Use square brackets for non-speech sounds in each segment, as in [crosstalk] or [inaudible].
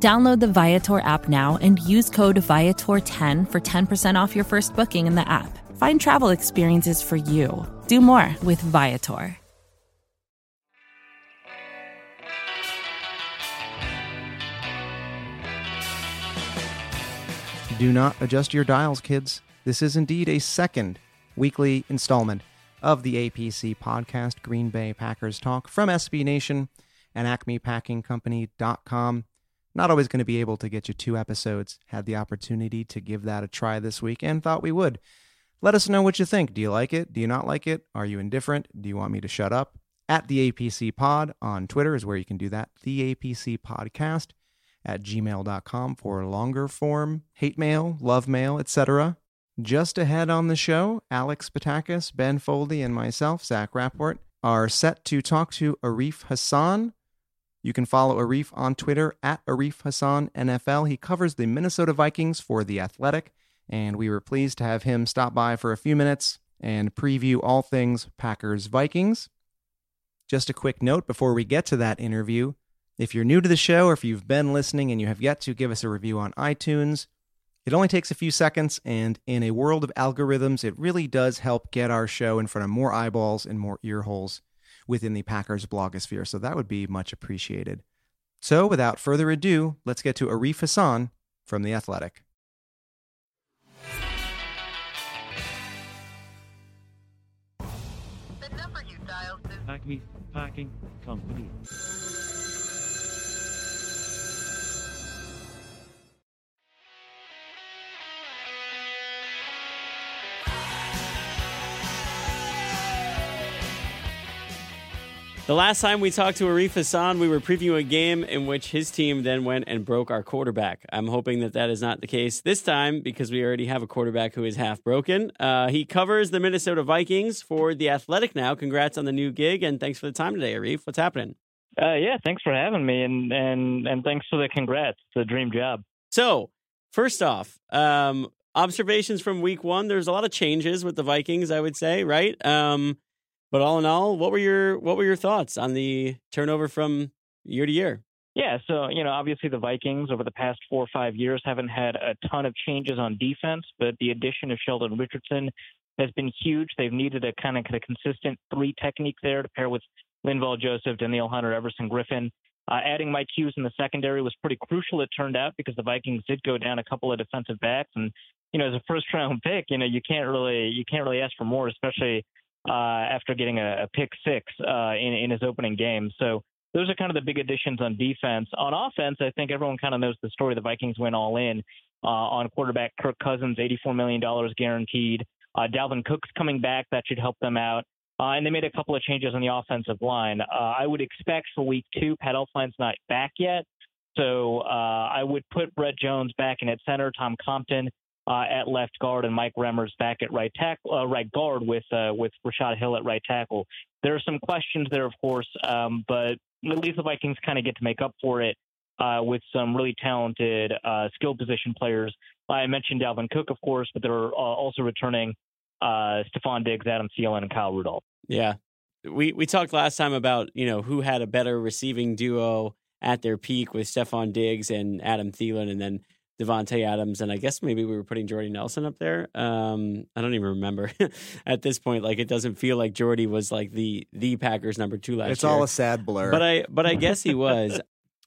Download the Viator app now and use code Viator10 for 10% off your first booking in the app. Find travel experiences for you. Do more with Viator. Do not adjust your dials, kids. This is indeed a second weekly installment of the APC podcast, Green Bay Packers Talk from SB Nation and AcmePackingCompany.com. Not always going to be able to get you two episodes. Had the opportunity to give that a try this week and thought we would. Let us know what you think. Do you like it? Do you not like it? Are you indifferent? Do you want me to shut up? At the APC Pod on Twitter is where you can do that. The APC Podcast at gmail.com for longer form hate mail, love mail, etc. Just ahead on the show, Alex Patakis, Ben Foldy, and myself, Zach Rapport, are set to talk to Arif Hassan. You can follow Arif on Twitter at Arif Hassan NFL. He covers the Minnesota Vikings for The Athletic, and we were pleased to have him stop by for a few minutes and preview all things Packers Vikings. Just a quick note before we get to that interview if you're new to the show or if you've been listening and you have yet to give us a review on iTunes, it only takes a few seconds, and in a world of algorithms, it really does help get our show in front of more eyeballs and more ear holes within the Packers blogosphere. So that would be much appreciated. So without further ado, let's get to Arif Hassan from The Athletic. The number you dialed is Acme Packing Company. The last time we talked to Arif Hassan, we were previewing a game in which his team then went and broke our quarterback. I'm hoping that that is not the case this time because we already have a quarterback who is half broken. Uh, he covers the Minnesota Vikings for The Athletic now. Congrats on the new gig and thanks for the time today, Arif. What's happening? Uh, yeah, thanks for having me, and and and thanks for the congrats. It's a dream job. So, first off, um, observations from week one. There's a lot of changes with the Vikings, I would say, right? Um, but all in all, what were your what were your thoughts on the turnover from year to year? Yeah, so you know, obviously the Vikings over the past four or five years haven't had a ton of changes on defense, but the addition of Sheldon Richardson has been huge. They've needed a kind of a consistent three technique there to pair with Linval Joseph, Danielle Hunter, Everson Griffen. Uh, adding Mike Hughes in the secondary was pretty crucial. It turned out because the Vikings did go down a couple of defensive backs, and you know, as a first round pick, you know, you can't really you can't really ask for more, especially uh, after getting a, a pick six uh, in, in his opening game. So those are kind of the big additions on defense. On offense, I think everyone kind of knows the story. The Vikings went all in uh, on quarterback Kirk Cousins, $84 million guaranteed. Uh, Dalvin Cook's coming back. That should help them out. Uh, and they made a couple of changes on the offensive line. Uh, I would expect for week two, Pat Elflein's not back yet. So uh, I would put Brett Jones back in at center, Tom Compton uh, at left guard and Mike Remmers back at right tackle, uh, right guard with uh, with Rashad Hill at right tackle. There are some questions there, of course, um, but at least the Vikings kind of get to make up for it uh, with some really talented uh, skill position players. I mentioned Dalvin Cook, of course, but they're uh, also returning uh, Stefon Diggs, Adam Thielen, and Kyle Rudolph. Yeah, we we talked last time about you know who had a better receiving duo at their peak with Stefon Diggs and Adam Thielen, and then Davante Adams, and I guess maybe we were putting Jordy Nelson up there. Um, I don't even remember [laughs] at this point. Like it doesn't feel like Jordy was like the the Packers number two last It's year. It's all a sad blur. but I but I guess he [laughs] was.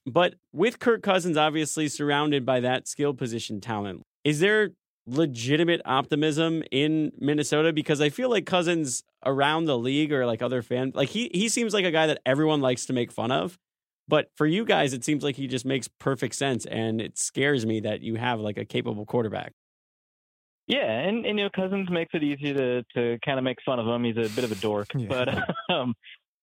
but with Kirk Cousins obviously surrounded by that skill position talent, is there legitimate optimism in Minnesota? Because I feel like Cousins around the league or like other fans, like he he seems like a guy that everyone likes to make fun of. But for you guys, it seems like he just makes perfect sense, and it scares me that you have like a capable quarterback. Yeah, and, and you know Cousins makes it easy to to kind of make fun of him. He's a bit of a dork, [laughs] Yeah. but um,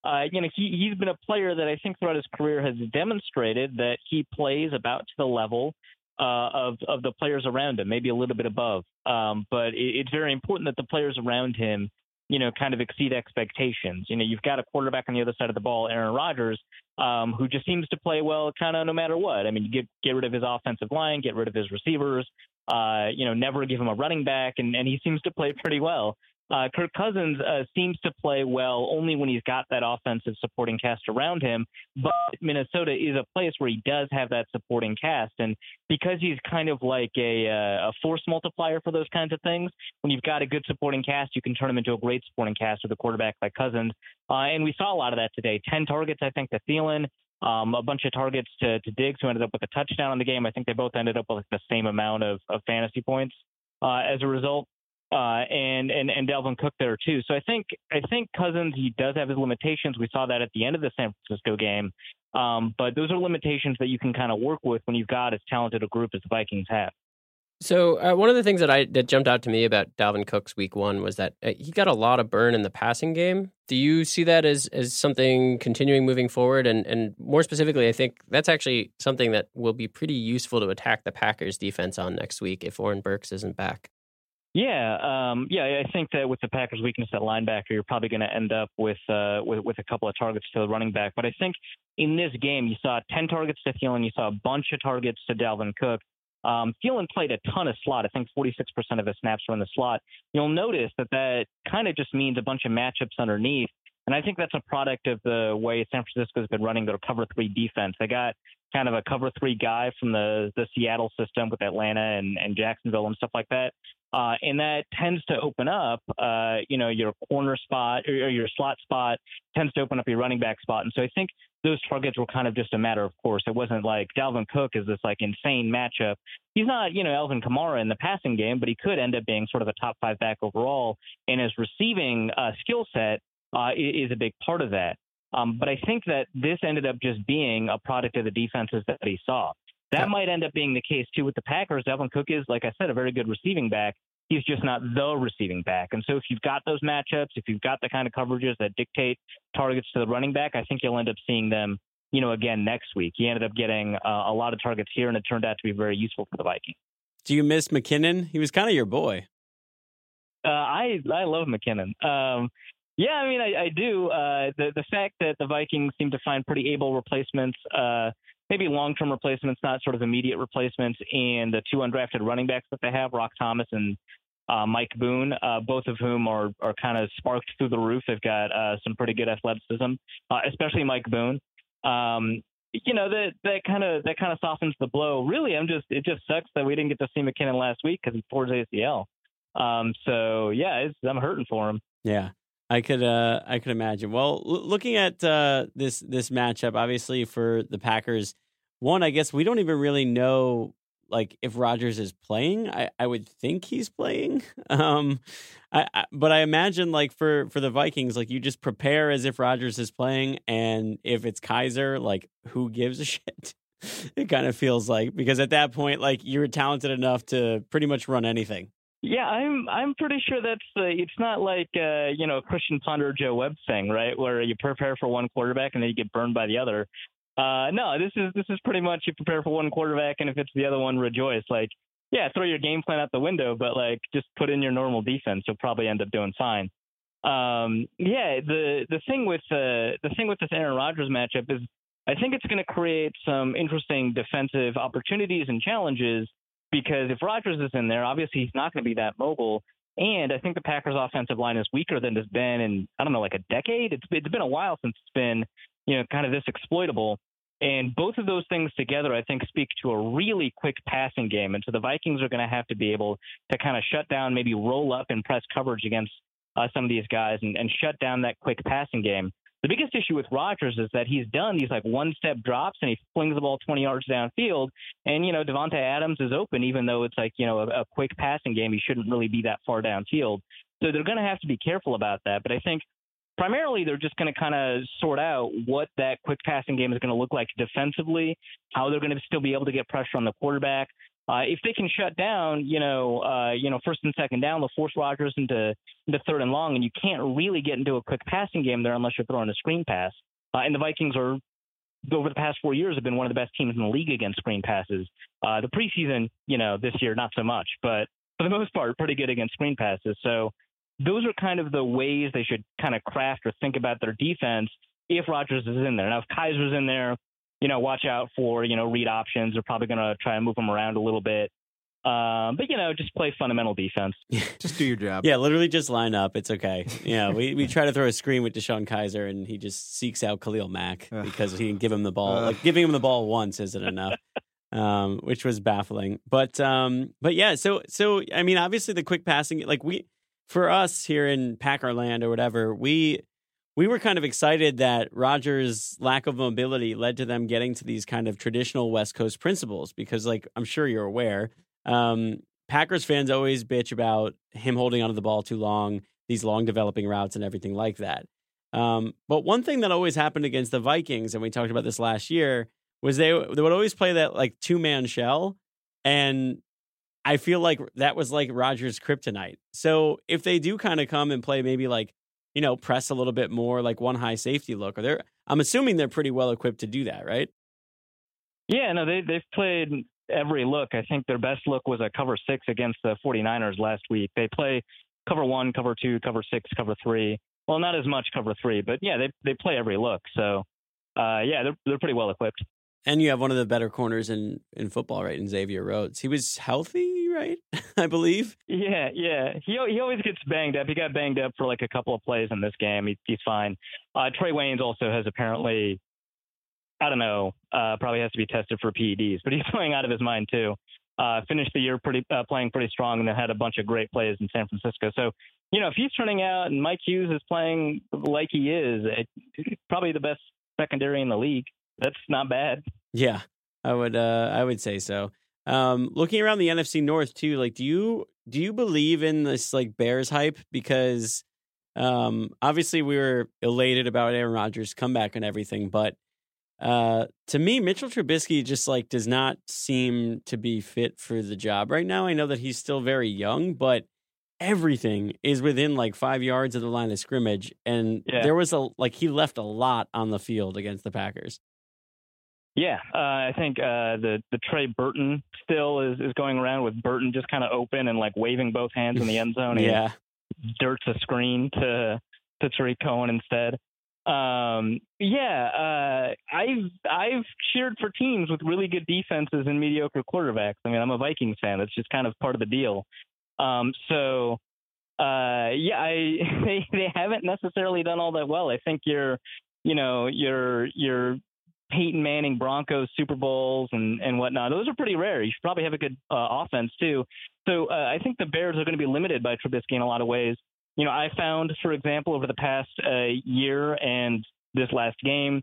uh, you know he he's been a player that I think throughout his career has demonstrated that he plays about to the level uh, of of the players around him, maybe a little bit above. Um, but it, it's very important that the players around him, you know, kind of exceed expectations. You know, you've got a quarterback on the other side of the ball, Aaron Rodgers, um, who just seems to play well, kind of no matter what. I mean, you get get rid of his offensive line, get rid of his receivers. Uh, you know, never give him a running back, and, and he seems to play pretty well. Uh, Kirk Cousins uh, seems to play well only when he's got that offensive supporting cast around him. But Minnesota is a place where he does have that supporting cast, and because he's kind of like a, uh, a force multiplier for those kinds of things, when you've got a good supporting cast, you can turn him into a great supporting cast with a quarterback like Cousins. Uh, and we saw a lot of that today. Ten targets, I think, to Thielen. Um, a bunch of targets to, to Diggs, who ended up with a touchdown in the game. I think they both ended up with the same amount of, of fantasy points uh, as a result uh, and and and Dalvin Cook there too. So I think I think Cousins he does have his limitations. We saw that at the end of the San Francisco game, um, but those are limitations that you can kind of work with when you've got as talented a group as the Vikings have. So uh, one of the things that I that jumped out to me about Dalvin Cook's week one was that uh, he got a lot of burn in the passing game. Do you see that as as something continuing moving forward? And and more specifically, I think that's actually something that will be pretty useful to attack the Packers defense on next week if Oren Burks isn't back. Yeah, um, yeah, I think that with the Packers' weakness at linebacker, you're probably going to end up with, uh, with with a couple of targets to the running back. But I think in this game, you saw 10 targets to Thielen, you saw a bunch of targets to Dalvin Cook. Um, Thielen played a ton of slot. I think 46% of his snaps were in the slot. You'll notice that that kind of just means a bunch of matchups underneath. And I think that's a product of the way San Francisco's been running their cover three defense. They got kind of a cover three guy from the the Seattle system with Atlanta and, and Jacksonville and stuff like that. Uh, and that tends to open up, uh, you know, your corner spot or, your slot spot tends to open up your running back spot. And so I think those targets were kind of just a matter of course. It wasn't like Dalvin Cook is this like insane matchup. He's not, you know, Alvin Kamara in the passing game, but he could end up being sort of a top five back overall. And his receiving uh, skill set uh, is a big part of that. Um, but I think that this ended up just being a product of the defenses that he saw. That yeah. might end up being the case too with the Packers. Dalvin Cook is, like I said, a very good receiving back. He's just not the receiving back. And so if you've got those matchups, if you've got the kind of coverages that dictate targets to the running back, I think you'll end up seeing them, you know, again next week. He ended up getting uh, a lot of targets here, and it turned out to be very useful for the Vikings. Do you miss McKinnon? He was kind of your boy. Uh, I I love McKinnon. Um, yeah, I mean, I, I do. Uh, the the fact that the Vikings seem to find pretty able replacements, uh, maybe long term replacements, not sort of immediate replacements, and the two undrafted running backs that they have, Roc Thomas and uh, Mike Boone, uh, both of whom are are kind of sparked through the roof. They've got uh, some pretty good athleticism, uh, especially Mike Boone. Um, you know that that kind of that kind of softens the blow. Really, I'm just it just sucks that we didn't get to see McKinnon last week because he tore his ACL. Um, so yeah, I'm hurting for him. Yeah. I could uh, I could imagine. Well, l- looking at uh, this this matchup, obviously for the Packers, one I guess we don't even really know like if Rodgers is playing. I, I would think he's playing, [laughs] um, I, I, but I imagine like for for the Vikings, like you just prepare as if Rodgers is playing, and if it's Kizer, like who gives a [laughs] shit? it kind of feels like because at that point, like you're talented enough to pretty much run anything. Yeah, I'm I'm pretty sure that's uh, it's not like uh, you know Christian Ponder Joe Webb thing, right? Where you prepare for one quarterback and then you get burned by the other. Uh, no, this is this is pretty much you prepare for one quarterback and if it's the other one, rejoice. Like, yeah, throw your game plan out the window, but like just put in your normal defense. You'll probably end up doing fine. Um, yeah, the the thing with uh, the thing with this Aaron Rodgers matchup is I think it's going to create some interesting defensive opportunities and challenges because if Rodgers is in there, obviously he's not going to be that mobile. And I think the Packers' offensive line is weaker than it's been in I don't know like a decade. It's it's been a while since it's been you know kind of this exploitable. And both of those things together, I think, speak to a really quick passing game. And so the Vikings are going to have to be able to kind of shut down, maybe roll up and press coverage against uh, some of these guys and, and shut down that quick passing game. The biggest issue with Rodgers is that he's done these like one step drops and he flings the ball 20 yards downfield. And, you know, Davante Adams is open, even though it's like, you know, a, a quick passing game. He shouldn't really be that far downfield. So they're going to have to be careful about that. But I think primarily they're just going to kind of sort out what that quick passing game is going to look like defensively, how they're going to still be able to get pressure on the quarterback, uh, if they can shut down, you know, uh, you know, first and second down, they'll force Rodgers into into third and long, and you can't really get into a quick passing game there unless you're throwing a screen pass. Uh, and the Vikings are over the past four years have been one of the best teams in the league against screen passes. Uh, the preseason, you know, this year not so much, but for the most part, pretty good against screen passes. So those are kind of the ways they should kind of craft or think about their defense if Rodgers is in there. Now, if Kizer's in there, you know, watch out for you know read options. They're probably going to try and move them around a little bit. Um, but you know, just play fundamental defense. [laughs] Just do your job. Yeah, literally just line up. It's okay. Yeah, we, we try to throw a screen with DeShone Kizer, and he just seeks out Khalil Mack Ugh. because he can give him the ball. Ugh. Like giving him the ball once isn't enough, um, which was baffling. But um, but yeah, so so I mean, obviously the quick passing, like we for us here in Packerland or whatever, we we were kind of excited that Rodgers' lack of mobility led to them getting to these kind of traditional West Coast principles because, like I'm sure you're aware, um, Packers fans always bitch about him holding onto the ball too long, these long developing routes, and everything like that. Um, but one thing that always happened against the Vikings, and we talked about this last year, was they they would always play that like two man shell, and I feel like that was like Rodgers' kryptonite. So if they do kind of come and play maybe like you know press a little bit more, like one high safety look, or they're I'm assuming they're pretty well equipped to do that, right? Yeah, no, they they've played every look. I think their best look was a cover six against the 49ers last week. They play cover one, cover two, cover six, cover three. Well, not as much cover three, but yeah, they they play every look. So uh, yeah, they're they're pretty well equipped. And you have one of the better corners in in football, right? In Xavier Rhodes, he was healthy, right? [laughs] I believe. Yeah, yeah. He he always gets banged up. He got banged up for like a couple of plays in this game. He, he's fine. Uh, Trey Waynes also has apparently, I don't know, uh, probably has to be tested for PEDs, but he's [laughs] playing out of his mind too. Uh, finished the year pretty uh, playing pretty strong, and then had a bunch of great plays in San Francisco. So, you know, if he's turning out and Mike Hughes is playing like he is, it, probably the best secondary in the league. That's not bad. Yeah, I would. Uh, I would say so. Um, looking around the NFC North too, like, do you do you believe in this like Bears hype? Because um, obviously we were elated about Aaron Rodgers' comeback and everything, but uh, to me, Mitchell Trubisky just like does not seem to be fit for the job right now. I know that he's still very young, but everything is within like five yards of the line of scrimmage, and Yeah. there was a like he left a lot on the field against the Packers. Yeah, uh, I think uh, the the Trey Burton still is is going around with Burton just kind of open and like waving both hands in the end zone. [laughs] and Yeah, dirts a screen to to Tarik Cohen instead. Um, yeah, uh, I've I've cheered for teams with really good defenses and mediocre quarterbacks. I mean, I'm a Vikings fan. That's just kind of part of the deal. Um, so uh, yeah, I [laughs] they they haven't necessarily done all that well. I think you're you know your your Peyton Manning Broncos Super Bowls and and whatnot. Those are pretty rare. You should probably have a good uh, offense too. So uh, I think the Bears are going to be limited by Trubisky in a lot of ways. You know, I found, for example, over the past uh, year and this last game,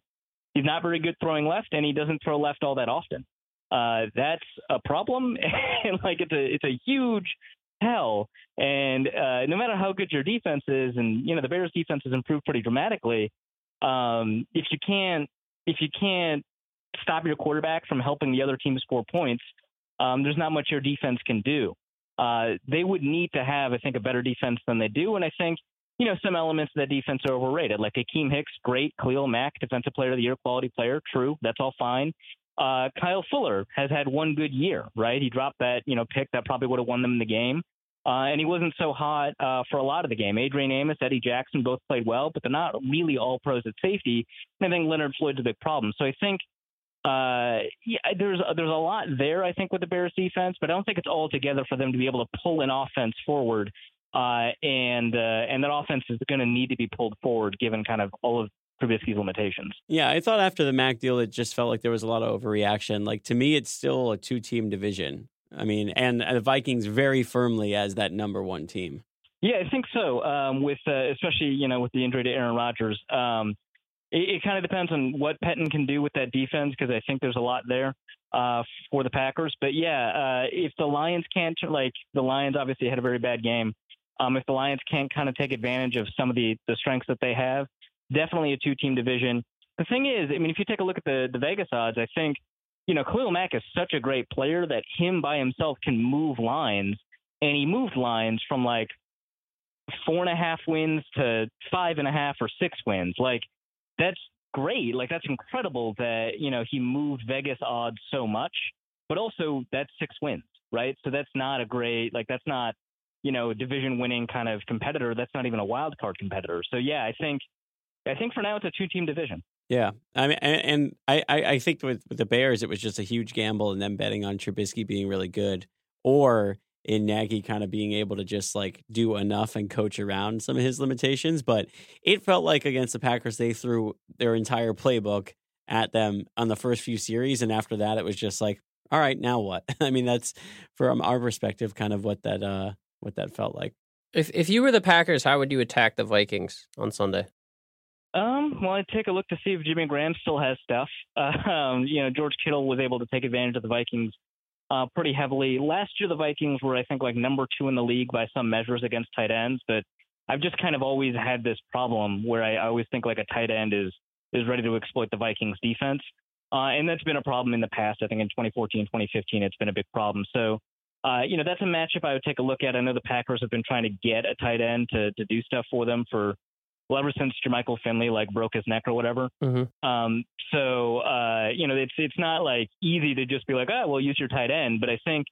he's not very good throwing left, and he doesn't throw left all that often. Uh, that's a problem, [laughs] and like it's a it's a huge hell. And uh, no matter how good your defense is, and you know the Bears' defense has improved pretty dramatically. Um, if you can't if you can't stop your quarterback from helping the other team score points, um, there's not much your defense can do. Uh, they would need to have, I think, a better defense than they do. And I think, you know, some elements of that defense are overrated. Like Akiem Hicks, great. Khalil Mack, defensive player of the year, quality player, true. That's all fine. Uh, Kyle Fuller has had one good year, right? He dropped that, you know, pick that probably would have won them the game. Uh, and he wasn't so hot uh, for a lot of the game. Adrian Amos, Eddie Jackson both played well, but they're not really all pros at safety. And I think Leonard Floyd's a big problem. So I think uh, yeah, there's there's a lot there. I think with the Bears defense, but I don't think it's all together for them to be able to pull an offense forward. Uh, and uh, and that offense is going to need to be pulled forward given kind of all of Trubisky's limitations. Yeah, I thought after the Mack deal, it just felt like there was a lot of overreaction. Like to me, it's still a two-team division. I mean, and the Vikings very firmly as that number one team. Yeah, I think so. Um, with uh, especially you know with the injury to Aaron Rodgers, um, it, it kind of depends on what Pettine can do with that defense because I think there's a lot there uh, for the Packers. But yeah, uh, if the Lions can't like the Lions obviously had a very bad game. Um, if the Lions can't kind of take advantage of some of the the strengths that they have, definitely a two team division. The thing is, I mean, if you take a look at the the Vegas odds, I think you know Khalil Mack is such a great player that him by himself can move lines, and he moved lines from like four and a half wins to five and a half or six wins. Like that's great. Like that's incredible that you know he moved Vegas odds so much, but also that's six wins, right? So that's not a great like that's not you know division winning kind of competitor. That's not even a wild card competitor. So yeah, I think I think for now it's a two team division. Yeah, I mean, and, I, I think with, with the Bears, it was just a huge gamble, and them betting on Trubisky being really good, or in Nagy kind of being able to just like do enough and coach around some of his limitations. But it felt like against the Packers, they threw their entire playbook at them on the first few series, and after that, it was just like, all right, now what? [laughs] I mean, that's from our perspective, kind of what that uh what that felt like. If if you were the Packers, how would you attack the Vikings on Sunday? Um, well, I'd take a look to see if Jimmy Graham still has stuff. Uh, [laughs] um, you know, George Kittle was able to take advantage of the Vikings uh, pretty heavily. Last year, the Vikings were, I think, like number two in the league by some measures against tight ends, but I've just kind of always had this problem where I, I always think like a tight end is is ready to exploit the Vikings defense. Uh, and that's been a problem in the past. I think in 2014, 2015, it's been a big problem. So, uh, you know, that's a matchup I would take a look at. I know the Packers have been trying to get a tight end to to do stuff for them for well, ever since Jermichael Finley like broke his neck or whatever. Mm-hmm. Um, so uh, you know, it's it's not like easy to just be like, oh, well, use your tight end. But I think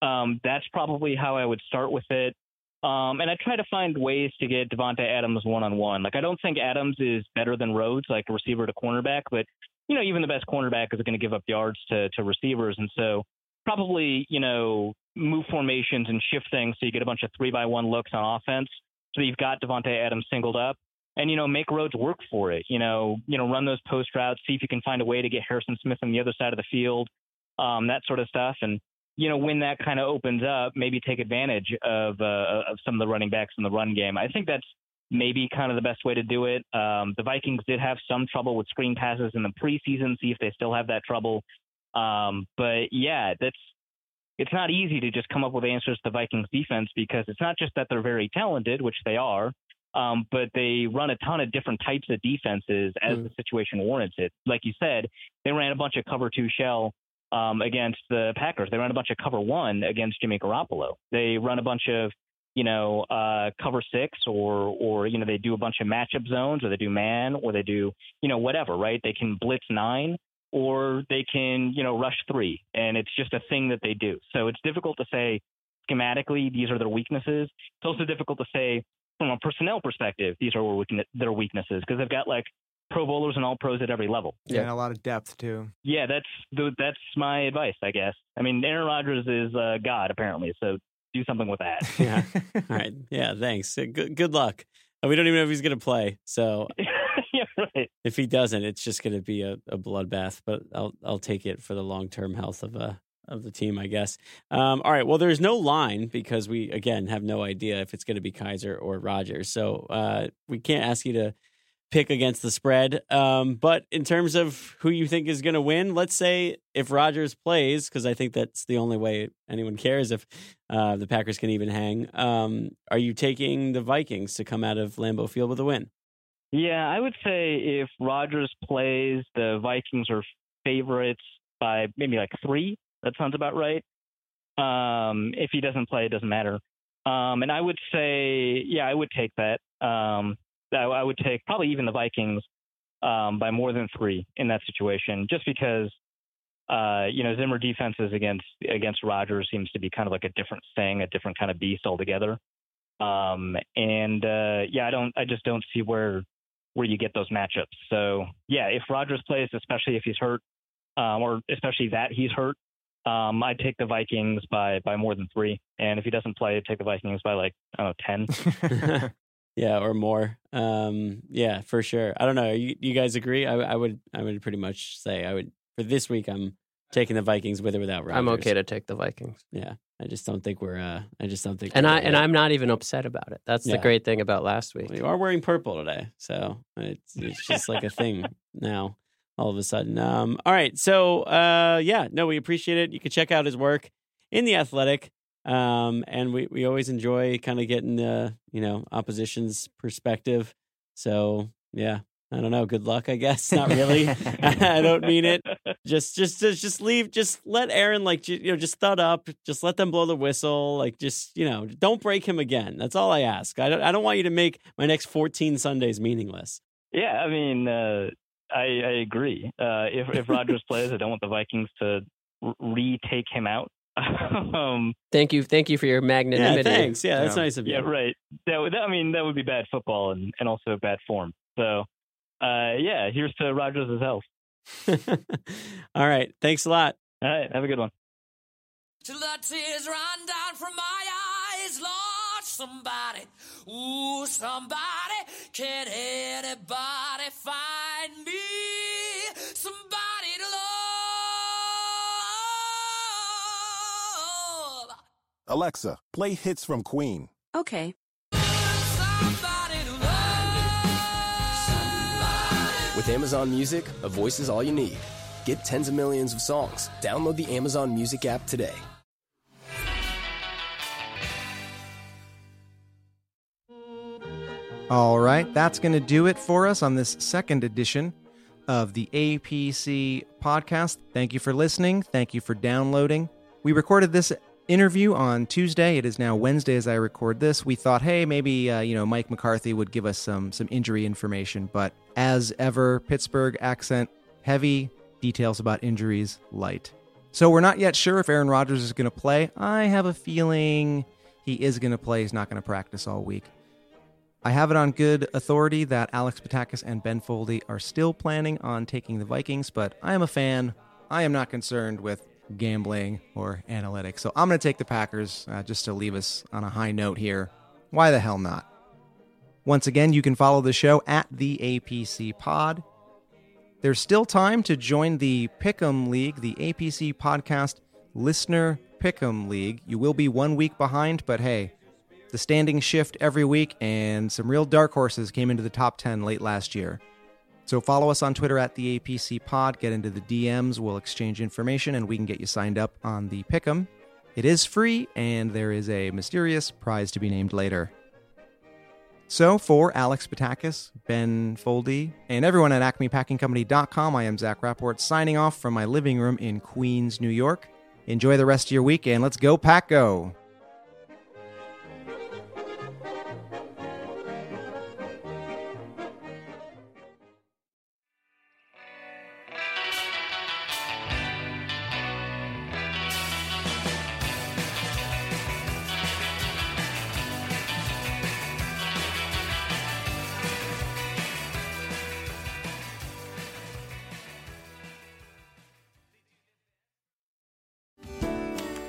um, that's probably how I would start with it. Um, and I try to find ways to get Davante Adams one on one. Like I don't think Adams is better than Rhodes, like a receiver to cornerback, but you know, even the best cornerback is going to give up yards to to receivers, and so probably you know move formations and shift things so you get a bunch of three by one looks on offense. So you've got Davante Adams singled up, and you know make Rhodes work for it. You know, you know run those post routes, see if you can find a way to get Harrison Smith on the other side of the field, um, that sort of stuff. And you know when that kind of opens up, maybe take advantage of uh, of some of the running backs in the run game. I think that's maybe kind of the best way to do it. Um, the Vikings did have some trouble with screen passes in the preseason. See if they still have that trouble. Um, but yeah, that's it's not easy to just come up with answers to the Vikings defense because it's not just that they're very talented, which they are, um, but they run a ton of different types of defenses as mm. the situation warrants it. Like you said, they ran a bunch of cover two shell um, against the Packers. They ran a bunch of cover one against Jimmy Garoppolo. They run a bunch of you know uh, cover six or or you know they do a bunch of matchup zones or they do man or they do you know whatever right. They can blitz nine or they can you know rush three, and it's just a thing that they do. So it's difficult to say schematically these are their weaknesses. It's also difficult to say from a personnel perspective, these are where their weaknesses because they've got like pro bowlers and all pros at every level. Yeah, and a lot of depth too. Yeah, that's that's my advice, I guess. I mean, Aaron Rodgers is uh, God apparently, so do something with that. [laughs] yeah. all right. Yeah. Thanks. Good. Good luck. We don't even know if he's going to play. So [laughs] yeah, right. if he doesn't, it's just going to be a, a bloodbath. But I'll I'll take it for the long term health of uh, of the team, I guess. Um, all right. Well, there's no line because we again have no idea if it's going to be Kizer or Rodgers, So uh, we can't ask you to pick against the spread. Um, but in terms of who you think is going to win, let's say if Rodgers plays, because I think that's the only way anyone cares if uh, the Packers can even hang. Um, are you taking the Vikings to come out of Lambeau Field with a win? Yeah, I would say if Rodgers plays, the Vikings are favorites by maybe like three. That sounds about right. Um, if he doesn't play, it doesn't matter. Um, and I would say, yeah, I would take that. Um, I, I would take probably even the Vikings um, by more than three in that situation, just because uh, you know Zimmer defenses against against Rodgers seems to be kind of like a different thing, a different kind of beast altogether. Um, and uh, yeah, I don't, I just don't see where where you get those matchups. So yeah, if Rodgers plays, especially if he's hurt, um, or especially that he's hurt, um, I'd take the Vikings by by more than three, and if he doesn't play, I'd take the Vikings by like I don't know ten. [laughs] yeah, or more. Um, yeah, for sure. I don't know. You, you guys agree? I, I, would I would pretty much say I would for this week. I'm taking the Vikings with or without Rodgers. I'm okay to take the Vikings. Yeah, I just don't think we're. Uh, I just don't think. And I and I'm not even upset about it. That's yeah. the great thing about last week. Well, you are wearing purple today, so it's it's just like a thing now all of a sudden. Um, all right. So, uh, yeah, no, we appreciate it. You can check out his work in the athletic. Um, and we, we always enjoy kind of getting the, you know, opposition's perspective. So, yeah, I don't know. Good luck, I guess. [laughs] Not really. I don't mean it. Just, just, just, just leave. Just let Aaron, like, you know, just thud up. Just let them blow the whistle. Like, just, you know, don't break him again. That's all I ask. I don't, I don't want you to make my next 14 Sundays meaningless. Yeah, I mean, uh, I, I agree. Uh, if if Rodgers [laughs] plays, I don't want the Vikings to retake him out. [laughs] um, Thank you, thank you for your Yeah, magnanimity. thanks. Yeah, that's Yeah. nice of you. yeah, right. That that, I mean, that would be bad football and, and also bad form. So, uh, yeah, here's to Rodgers' health. [laughs] All right. Thanks a lot. All right, have a good one. Till the tears run down from my eyes, Lord, somebody, ooh, somebody, can anybody find me? Somebody to love. Alexa, play hits from Queen. Okay. Somebody to love. With Amazon Music, a voice is all you need. Get tens of millions of songs. Download the Amazon Music app today. All right, that's going to do it for us on this second edition of the APC podcast. Thank you for listening. Thank you for downloading. We recorded this interview on Tuesday. It is now Wednesday as I record this. We thought, hey, maybe uh, you know Mike McCarthy would give us some some injury information, but as ever, Pittsburgh accent heavy, details about injuries light. So we're not yet sure if Aaron Rodgers is going to play. I have a feeling he is going to play. He's not going to practice all week. I have it on good authority that Alex Patakis and Ben Foldy are still planning on taking the Vikings, but I am a fan. I am not concerned with gambling or analytics. So I'm going to take the Packers uh, just to leave us on a high note here. Why the hell not? Once again, you can follow the show at the APC Pod. There's still time to join the Pick'em League, the APC Podcast Listener Pick'em League. You will be one week behind, but hey, the standing shift every week, and some real dark horses came into the top 10 late last year. So follow us on Twitter at the APC Pod. Get into the DMs. We'll exchange information, and we can get you signed up on the Pick'em. It is free, and there is a mysterious prize to be named later. So for Alex Patakis, Ben Foldy, and everyone at AcmePackingCompany.com, I am Zach Rapport signing off from my living room in Queens, New York. Enjoy the rest of your week, and let's go Pack Go!